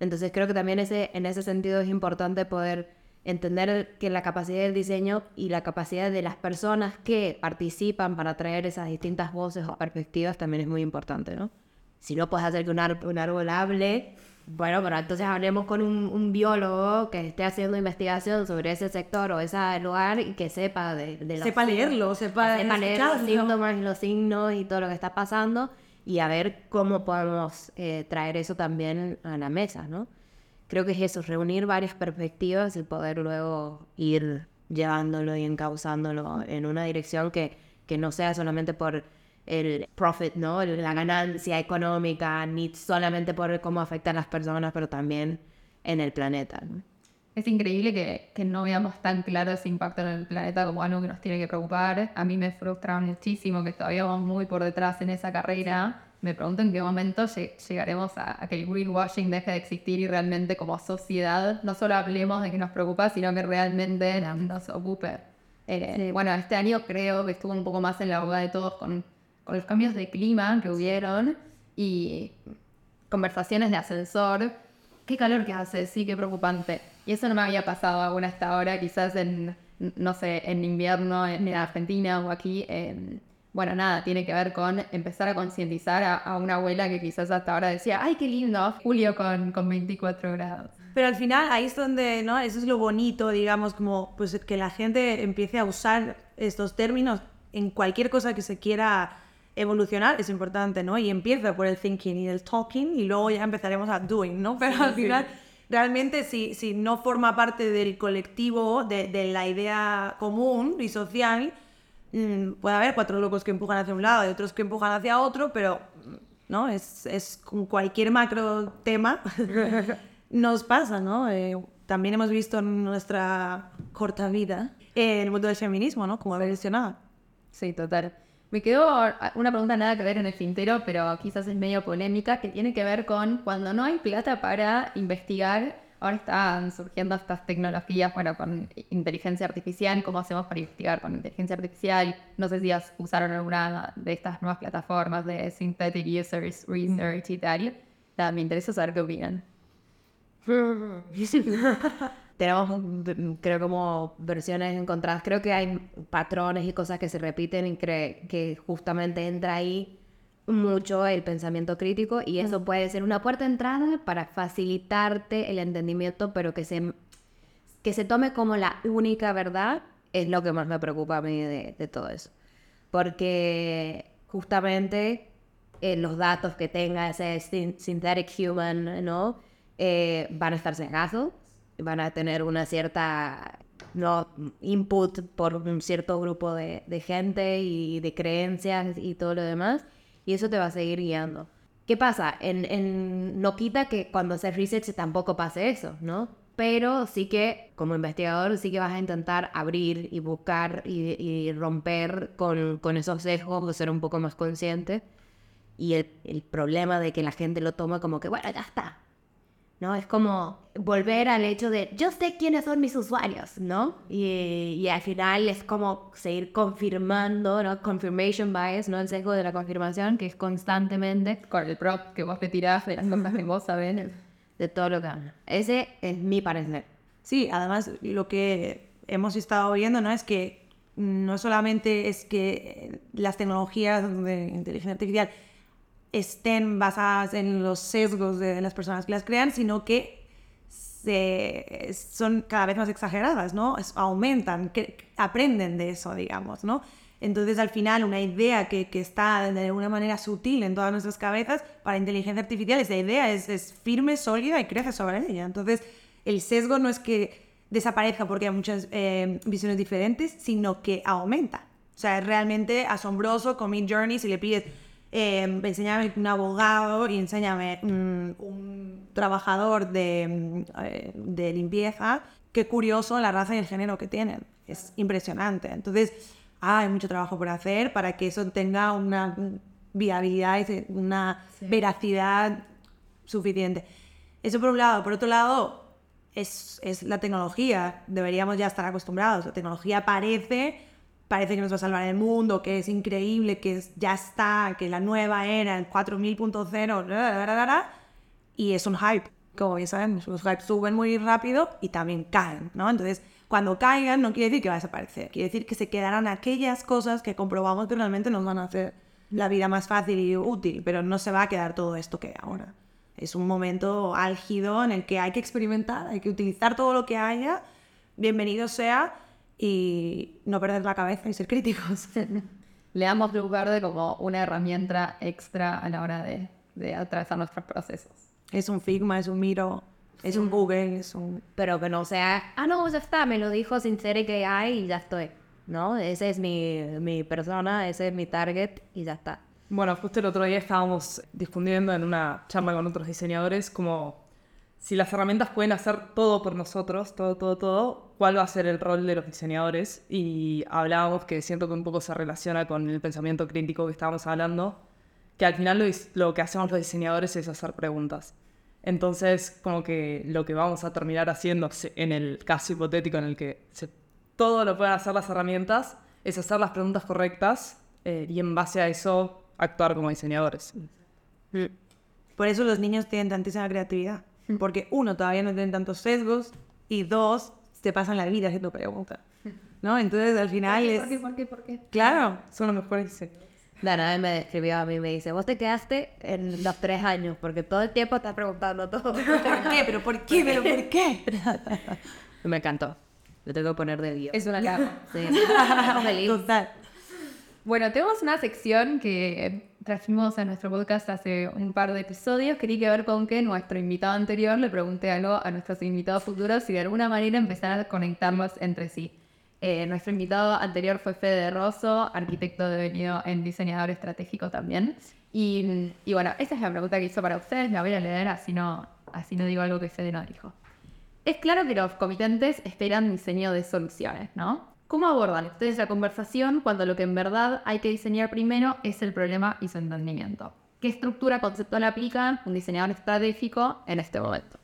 Entonces creo que también ese, en ese sentido es importante poder entender que la capacidad del diseño y la capacidad de las personas que participan para traer esas distintas voces o perspectivas también es muy importante, ¿no? Si no puedes hacer que un, un árbol hable, bueno, pero entonces hablemos con un, un biólogo que esté haciendo investigación sobre ese sector o ese lugar y que sepa de, de los Sepa leerlo, sepa, sepa leer los síntomas y los signos y todo lo que está pasando y a ver cómo podemos eh, traer eso también a la mesa, ¿no? Creo que es eso, reunir varias perspectivas y poder luego ir llevándolo y encauzándolo en una dirección que, que no sea solamente por el profit, ¿no? La ganancia económica, ni solamente por cómo afecta a las personas, pero también en el planeta, ¿no? Es increíble que, que no veamos tan claro ese impacto en el planeta como algo que nos tiene que preocupar. A mí me frustra muchísimo que todavía vamos muy por detrás en esa carrera. Me pregunto en qué momento lle- llegaremos a, a que el greenwashing deje de existir y realmente como sociedad no solo hablemos de que nos preocupa, sino que realmente nos ocupe. Eh, Bueno, este año creo que estuvo un poco más en la boca de todos con, con los cambios de clima que hubieron y conversaciones de ascensor. Qué calor que hace, sí, qué preocupante. Y eso no me había pasado aún hasta ahora, quizás en, no sé, en invierno en, Argentina o aquí. en- bueno, nada, tiene que ver con empezar a concientizar a, a una abuela que quizás hasta ahora decía, ay, qué lindo, julio con, con 24 grados. Pero al final ahí es donde, ¿no? Eso es lo bonito, digamos, como pues que la gente empiece a usar estos términos en cualquier cosa que se quiera evolucionar, es importante, ¿no? Y empieza por el thinking y el talking y luego ya empezaremos a doing, ¿no? Pero al final, realmente si, si no forma parte del colectivo, de, de la idea común y social, mm, puede haber cuatro locos que empujan hacia un lado y otros que empujan hacia otro, pero ¿no? Es, es con cualquier macro tema nos pasa, ¿no? Eh, también hemos visto en nuestra corta vida eh, el mundo del feminismo, ¿no? Como evolucionaba. Sí, total. Me quedó una pregunta nada que ver en el tintero, pero quizás es medio polémica, que tiene que ver con cuando no hay plata para investigar. Ahora están surgiendo estas tecnologías, bueno, con inteligencia artificial, ¿cómo hacemos para investigar con inteligencia artificial? No sé si usaron alguna de estas nuevas plataformas de Synthetic Users Research y tal. me interesa saber qué opinan. tenemos, creo, como versiones encontradas. Creo que hay patrones y cosas que se repiten y que justamente entra ahí mucho el pensamiento crítico y eso puede ser una puerta de entrada para facilitarte el entendimiento, pero que se, que se tome como la única verdad es lo que más me preocupa a mí de, todo eso. Porque justamente eh, los datos que tenga ese synthetic human, ¿no? Eh, van a estar sesgados van a tener una cierta no, input por un cierto grupo de, gente y de creencias y todo lo demás, y eso te va a seguir guiando. ¿Qué pasa? En, en, no quita que cuando haces research tampoco pase eso, ¿no? Pero sí que, como investigador, sí que vas a intentar abrir y buscar y, romper con, con, esos sesgos, de ser un poco más consciente. Y el, el problema de que la gente lo toma como que, bueno, ya está, ¿no? Es como volver al hecho de yo sé quiénes son mis usuarios, ¿no? Y, al final es como seguir confirmando, ¿no? Confirmation bias, ¿no? El sesgo de la confirmación, que es constantemente con el prop que vos te tirás de las cosas que vos sabés, de todo lo que habla. Ese es mi parecer. Sí, además lo que hemos estado viendo, ¿no? Es que no solamente es que las tecnologías de inteligencia artificial estén basadas en los sesgos de las personas que las crean, sino que se, son cada vez más exageradas, ¿no? aumentan, que, aprenden de eso, digamos, ¿no? Entonces, al final, una idea que, está de una manera sutil en todas nuestras cabezas, para inteligencia artificial, esa idea es, es firme, sólida y crece sobre ella. Entonces, el sesgo no es que desaparezca porque hay muchas eh, visiones diferentes, sino que aumenta. O sea, es realmente asombroso con Mid Journey si le pides eh, enséñame un abogado y enséñame mm, un trabajador de, mm, eh, de, limpieza. Qué curioso la raza y el género que tienen. Es impresionante. Entonces, hay mucho trabajo por hacer para que eso tenga una viabilidad y una veracidad suficiente. Eso por un lado. Por otro lado, es, es la tecnología. Deberíamos ya estar acostumbrados. La tecnología aparece parece que nos va a salvar el mundo, que es increíble, que ya está, que la nueva era, el 4000.0, y es un hype. Como bien saben, los hypes suben muy rápido y también caen, ¿no? Entonces, cuando caigan no quiere decir que va a desaparecer, quiere decir que se quedarán aquellas cosas que comprobamos que realmente nos van a hacer la vida más fácil y útil, pero no se va a quedar todo esto que hay ahora. Es un momento álgido en el que hay que experimentar, hay que utilizar todo lo que haya, bienvenido sea, y no perder la cabeza y ser críticos. Le damos Blue Verde como una herramienta extra a la hora de, de atravesar nuestros procesos. Es un Figma, es un Miro, es un Google, es un... Pero que no sea, ah, no, ya está, me lo dijo sin ser que hay y ya estoy. ¿No? Esa es mi, mi persona, ese es mi target y ya está. Bueno, justo el otro día estábamos discutiendo en una charla con otros diseñadores como si las herramientas pueden hacer todo por nosotros, todo, todo, todo, ¿cuál va a ser el rol de los diseñadores? Y hablábamos que siento que un poco se relaciona con el pensamiento crítico que estábamos hablando, que al final lo, que hacemos los diseñadores es hacer preguntas. Entonces, como que lo que vamos a terminar haciendo en el caso hipotético en el que todo lo pueden hacer las herramientas, es hacer las preguntas correctas eh, y en base a eso actuar como diseñadores. Por eso los niños tienen tantísima creatividad. Porque uno, todavía no tienen tantos sesgos y dos, se pasan la vida haciendo preguntas. ¿No? Entonces al final es... ¿Por qué? ¿Por qué? ¿Por qué? Claro, son los mejores. Dana me describió a mí me dice, vos te quedaste en los tres años porque todo el tiempo estás preguntando todo. ¿Por qué? ¿Pero por qué? ¿Pero por qué? me encantó. Lo tengo que poner de Dios. Es una capa. Sí. Feliz. Total. Bueno, tenemos una sección que trajimos a nuestro podcast hace un par de episodios que tiene que ver con que nuestro invitado anterior le pregunté algo a nuestros invitados futuros si de alguna manera empezaran a conectarlos entre sí. Eh, nuestro invitado anterior fue Fede Rosso, arquitecto devenido en diseñador estratégico también. Y, y, bueno, esa es la pregunta que hizo para ustedes, la voy a leer así no, así no digo algo que Fede no dijo. Es claro que los comitentes esperan diseño de soluciones, ¿no? ¿Cómo abordan ustedes la conversación cuando lo que en verdad hay que diseñar primero es el problema y su entendimiento? ¿Qué estructura conceptual aplica un diseñador estratégico en este momento?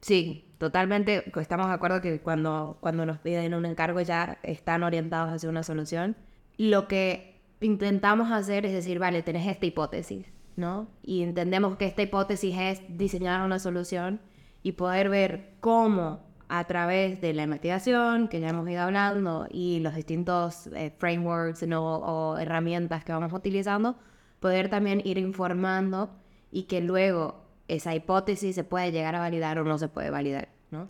Sí, totalmente. Estamos de acuerdo que cuando, cuando nos piden un encargo ya están orientados hacia una solución. Lo que intentamos hacer es decir, vale, tenés esta hipótesis, ¿no? Y entendemos que esta hipótesis es diseñar una solución y poder ver cómo a través de la investigación que ya hemos ido hablando y los distintos eh, frameworks ¿no? o herramientas que vamos utilizando, poder también ir informando y que luego esa hipótesis se puede llegar a validar o no se puede validar, ¿no?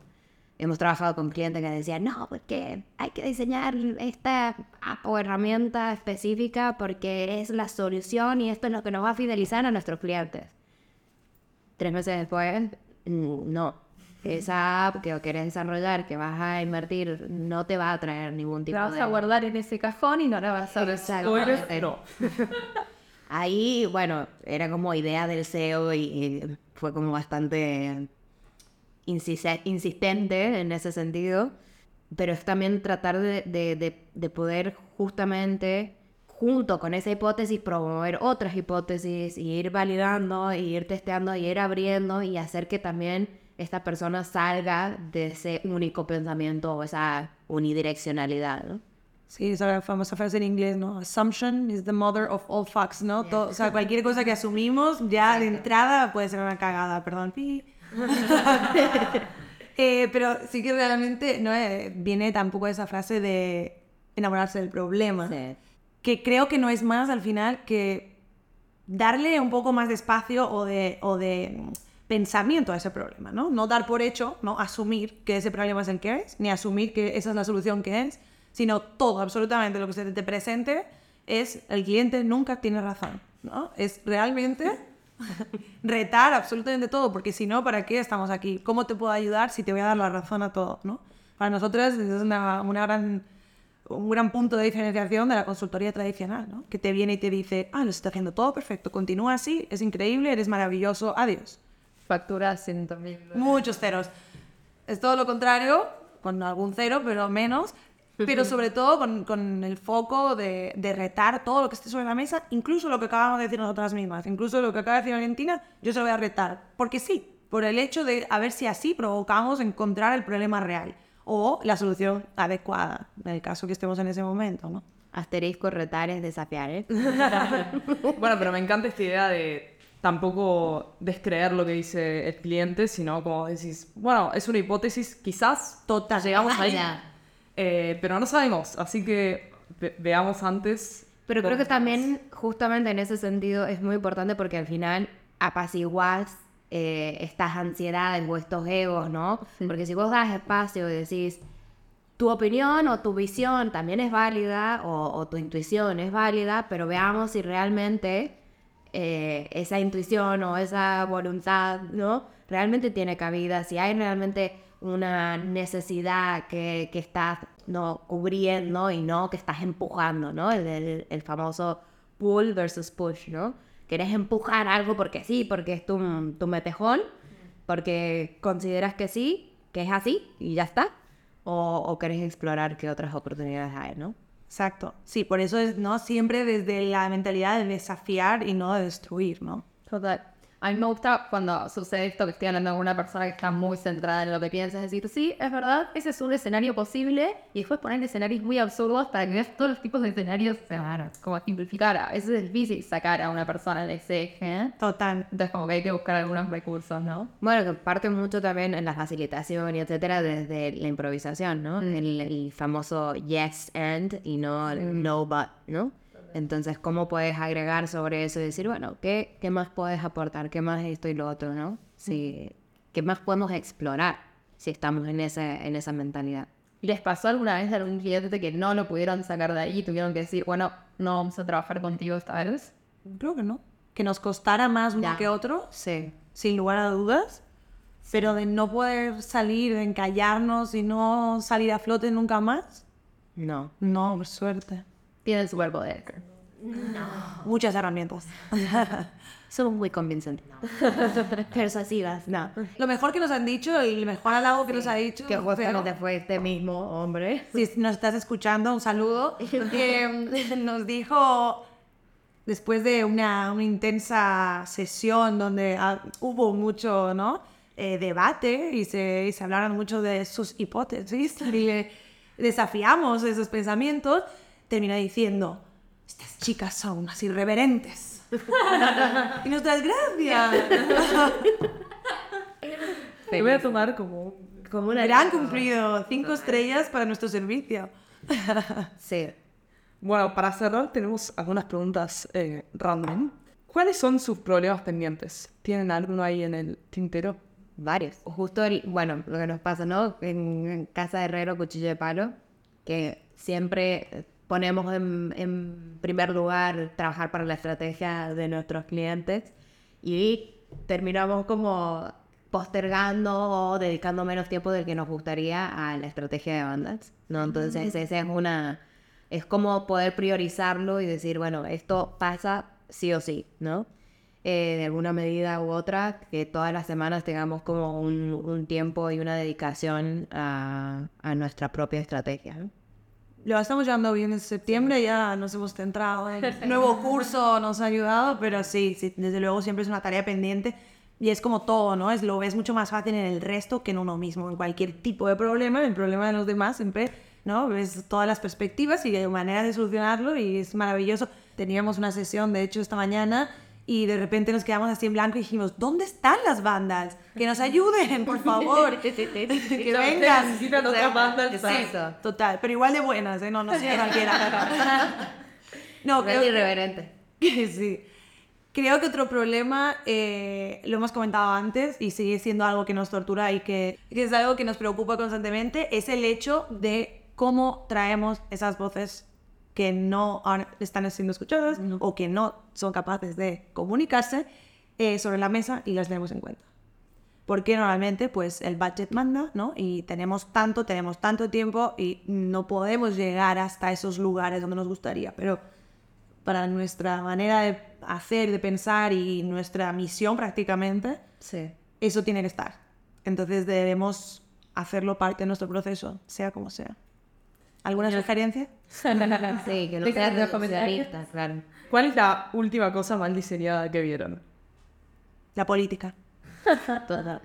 Hemos trabajado con clientes que decían, no, porque hay que diseñar esta app o herramienta específica porque es la solución y esto es lo que nos va a fidelizar a nuestros clientes. Tres meses después, mm, Esa app que querés desarrollar, que vas a invertir, no te va a traer ningún tipo La vas de... a guardar en ese cajón y no la vas a. No. Ahí, bueno, era como idea del CEO y, y fue como bastante insiste- insistente en ese sentido, pero es también tratar de, de- de- de poder justamente, junto con esa hipótesis, promover otras hipótesis y ir validando, y ir testeando, y ir abriendo y hacer que también esta persona salga de ese único pensamiento o esa unidireccionalidad, ¿no? Sí, esa la famosa frase en inglés, ¿no? Assumption is the mother of all facts, ¿no? Todo- o sea, cualquier cosa que asumimos ya de entrada puede ser una cagada, perdón. Eh, pero sí que realmente no eh, viene tampoco esa frase de enamorarse del problema. Sí. Que creo que no es más al final que darle un poco más de espacio o de, o de pensamiento a ese problema, ¿no? No dar por hecho, ¿no? Asumir que ese problema es el que es, ni asumir que esa es la solución que es, sino todo, absolutamente lo que se te presente es el cliente nunca tiene razón, ¿no? Es realmente retar absolutamente todo, porque si no, ¿para qué estamos aquí? ¿Cómo te puedo ayudar si te voy a dar la razón a todo, ¿no? Para nosotros es una, una gran, un gran punto de diferenciación de la consultoría tradicional, ¿no? Que te viene y te dice, ah, lo estás haciendo todo perfecto, continúa así, es increíble, eres maravilloso, adiós. Factura 100 mil. Muchos ceros. Es todo lo contrario, con algún cero, pero menos. Pero sobre todo con, con el foco de, de retar todo lo que esté sobre la mesa, incluso lo que acabamos de decir nosotras mismas, incluso lo que acaba de decir Valentina, yo se lo voy a retar. Porque sí, por el hecho de a ver si así provocamos encontrar el problema real o la solución adecuada, en el caso que estemos en ese momento, ¿no? Asterisco, retar es desafiar, ¿eh? Bueno, pero me encanta esta idea de tampoco descreer lo que dice el cliente, sino como decís, bueno, es una hipótesis, quizás Total. llegamos ahí, eh, pero no sabemos, así que ve- veamos antes. Pero creo que también, justamente en ese sentido, es muy importante porque al final apaciguás eh, estas ansiedades o estos egos, ¿no? Porque si vos das espacio y decís, tu opinión o tu visión también es válida o, o tu intuición es válida, pero veamos si realmente eh, esa intuición o esa voluntad, ¿no? Realmente tiene cabida, si hay realmente una necesidad que, que estás no cubriendo y no que estás empujando, ¿no? El, el- famoso pull versus push, ¿no? Querés empujar algo porque sí, porque es tu, tu metejón, porque consideras que sí, que es así y ya está, o, o querés explorar qué otras oportunidades hay, ¿no? Exacto. Sí, por eso es, ¿no? Siempre desde la mentalidad de desafiar y no de destruir, ¿no? Total. A mí me gusta cuando sucede esto que estoy hablando con una persona que está muy centrada en lo que piensa, es decir, sí, es verdad, ese es un escenario posible y después poner escenarios muy absurdos para que veas todos los tipos de escenarios, claro, como simplificar. A veces es difícil sacar a una persona de ese eje, ¿eh? Total. entonces como que hay que buscar algunos recursos, ¿no? Bueno, que parte mucho también en la facilitación y etcétera desde la improvisación, ¿no? El, el famoso yes and y no el no but, ¿no? Entonces, ¿cómo puedes agregar sobre eso y decir, bueno, ¿qué, qué más puedes aportar? ¿Qué más esto y lo otro, no? Sí, ¿Qué más podemos explorar si estamos en, ese, en esa mentalidad? ¿Les pasó alguna vez a algún cliente que no lo pudieron sacar de ahí y tuvieron que decir, bueno, no vamos a trabajar contigo esta vez? Creo que no. Que nos costara más uno Ya. que otro, Sí. sin lugar a dudas. Pero de no poder salir, de encallarnos y no salir a flote nunca más, No. no, por suerte. Tienen superpoder. Muchas herramientas. Somos muy convincentes. Persuasivas, no. Lo mejor que nos han dicho y el mejor halago que nos ha dicho. Que justamente fue este mismo hombre. Si nos estás escuchando, un saludo. que nos dijo, después de una, una intensa sesión donde ah, hubo mucho ¿no? Eh, debate y se, y se hablaron mucho de sus hipótesis y le desafiamos esos pensamientos, termina diciendo, estas chicas son unas irreverentes. y nuestras gracias. Te voy a tomar como... Como una Gran cumplido. Cinco estrellas para nuestro servicio. Sí. Bueno, para cerrar tenemos algunas preguntas eh, random. ¿Cuáles son sus problemas pendientes? ¿Tienen alguno ahí en el tintero? Varios. Justo, el- bueno, lo que nos pasa, ¿no? En, en Casa de Herrero, Cuchillo de Palo, que siempre ponemos en, en primer lugar trabajar para la estrategia de nuestros clientes y terminamos como postergando o dedicando menos tiempo del que nos gustaría a la estrategia de bandas, ¿no? Entonces, esa es una... Es como poder priorizarlo y decir, bueno, esto pasa sí o sí, ¿no? eh, de alguna medida u otra, que todas las semanas tengamos como un, un tiempo y una dedicación a, a nuestra propia estrategia. ¿no? Lo estamos llevando bien en septiembre, ya nos hemos centrado en nuevo curso, nos ha ayudado, pero sí, sí, desde luego siempre es una tarea pendiente y es como todo, ¿no? Es, lo ves mucho más fácil en el resto que en uno mismo, en cualquier tipo de problema, el problema de los demás siempre, ¿no? Ves todas las perspectivas y hay maneras de solucionarlo y es maravilloso. Teníamos una sesión, de hecho, esta mañana y de repente nos quedamos así en blanco y dijimos, ¿dónde están las bandas? Que nos ayuden, por favor. que vengan. necesitan otras bandas. Exacto. Total, pero igual de buenas, ¿eh? No, no sé cualquiera. no, creo irreverente. sí. Creo que otro problema, eh, lo hemos comentado antes y sigue siendo algo que nos tortura y que, que es algo que nos preocupa constantemente, es el hecho de cómo traemos esas voces que no están siendo escuchadas o que no son capaces de comunicarse eh, sobre la mesa y las tenemos en cuenta. Porque normalmente pues el budget manda, ¿no? Y tenemos tanto, tenemos tanto tiempo y no podemos llegar hasta esos lugares donde nos gustaría. Pero para nuestra manera de hacer, de pensar y nuestra misión prácticamente, Sí. eso tiene que estar. Entonces debemos hacerlo parte de nuestro proceso, sea como sea. ¿Alguna sugerencia? Sí, que no seas los comentarios. reduccionista, claro. ¿Cuál es la última cosa mal diseñada que vieron? La política. Total.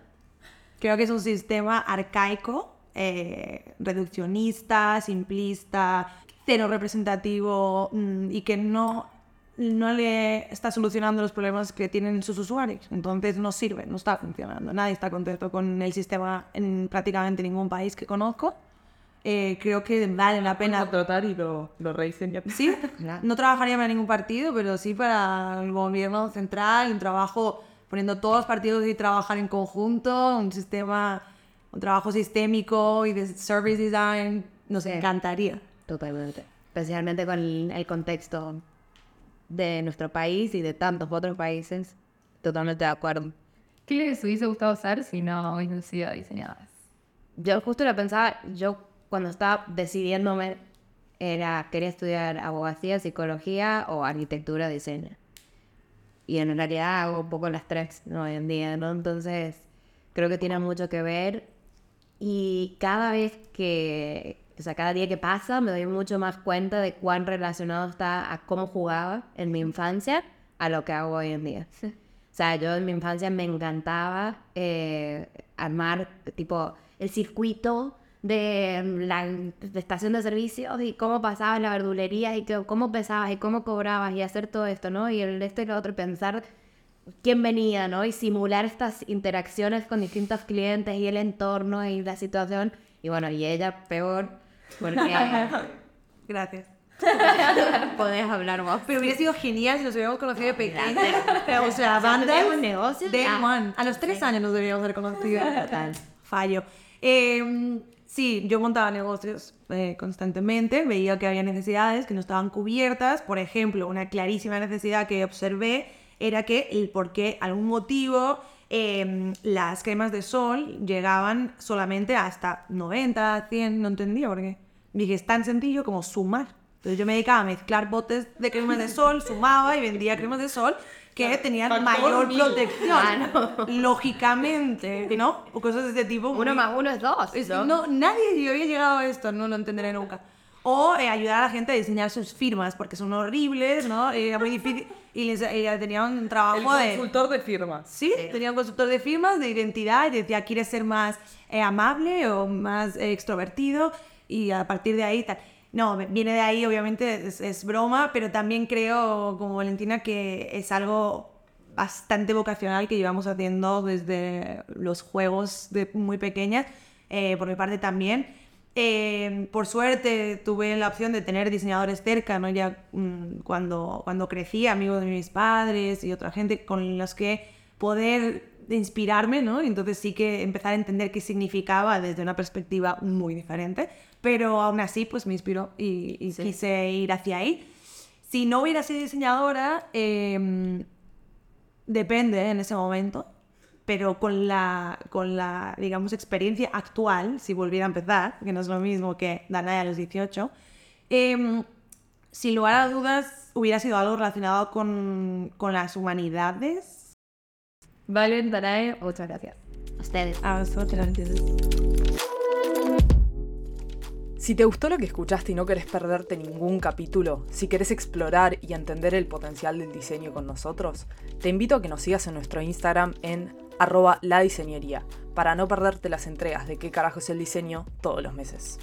Creo que es un sistema arcaico, eh, reduccionista, simplista, cero representativo mm, y que no, no le está solucionando los problemas que tienen sus usuarios. Entonces no sirve, no está funcionando. Nadie está contento con el sistema en prácticamente ningún país que conozco. Eh, creo que vale la pena tratar y lo, lo rediseñan. Sí, Claro. no trabajaría para ningún partido, pero sí para el gobierno central, un trabajo poniendo todos los partidos y trabajar en conjunto, un sistema, un trabajo sistémico y de service design, nos Sí. encantaría. Totalmente. Especialmente con el, el contexto de nuestro país y de tantos otros países. Totalmente de acuerdo. ¿Qué les hubiese gustado hacer si no hubiesen sido diseñadas? Yo justo lo pensaba, yo cuando estaba decidiéndome, era, quería estudiar abogacía, psicología o arquitectura, diseño. Y en realidad hago un poco las tres ¿no? hoy en día, ¿no? Entonces, creo que tiene mucho que ver. Y cada vez que, o sea, cada día que pasa, me doy mucho más cuenta de cuán relacionado está a cómo jugaba en mi infancia a lo que hago hoy en día. O sea, yo en mi infancia me encantaba eh, armar, tipo, el circuito de la de estación de servicios y cómo pasabas la verdulería y que- cómo pesabas y cómo cobrabas y hacer todo esto, ¿no? Y el esto y lo otro, pensar quién venía, ¿no? Y simular estas interacciones con distintos clientes y el entorno y la situación. Y bueno, y ella peor, porque Gracias. podés hablar vos. Pero hubiera sido genial si nos hubiéramos conocido de pequeños. o sea, bandas. tenemos negocios, Day ah, one. A los tres años nos deberíamos haber conocido. Total. Fallo. Eh, sí, yo montaba negocios eh, constantemente, veía que había necesidades que no estaban cubiertas. Por ejemplo, una clarísima necesidad que observé era que el por qué, algún motivo, eh, las cremas de sol llegaban solamente hasta 90, 100, no entendía por qué. Dije, es tan sencillo como sumar. Entonces yo me dedicaba a mezclar botes de cremas de sol, sumaba y vendía cremas de sol que tenían Factor mayor mil. protección. Ah, Lógicamente, ¿no? O cosas de ese tipo. Uno muy- más uno es dos. es- ¿no? nadie había llegado a esto, no lo entenderé nunca. O eh, ayudar a la gente a diseñar sus firmas, porque son horribles, ¿no? Era muy difícil. Y, les, y tenían un trabajo de... consultor de firmas. Sí, tenía un consultor de firmas, de identidad, y decía, ¿quieres ser más eh, amable o más eh, extrovertido? Y a partir de ahí tal. No, viene de ahí, obviamente, es, es broma, pero también creo, como Valentina, que es algo bastante vocacional que llevamos haciendo desde los juegos de muy pequeñas, eh, por mi parte también. Eh, por suerte tuve la opción de tener diseñadores cerca, ¿no? Ya mm, cuando, cuando crecí, amigos de mis padres y otra gente con los que poder inspirarme, ¿no? Y entonces sí que empezar a entender qué significaba desde una perspectiva muy diferente, pero aún así pues me inspiró y, y quise ir hacia ahí. Si no hubiera sido diseñadora, em, depende en ese momento, pero con la, con la, digamos, experiencia actual, si volviera a empezar, que no es lo mismo que Danae a los 18, em, sin lugar a dudas hubiera sido algo relacionado con, con las humanidades. Valen, Danae, muchas gracias. Ustedes. A vosotras, entonces. Si te gustó lo que escuchaste y no querés perderte ningún capítulo, si querés explorar y entender el potencial del diseño con nosotros, te invito a que nos sigas en nuestro Instagram en arroba la diseñería, para no perderte las entregas de qué carajo es el diseño todos los meses.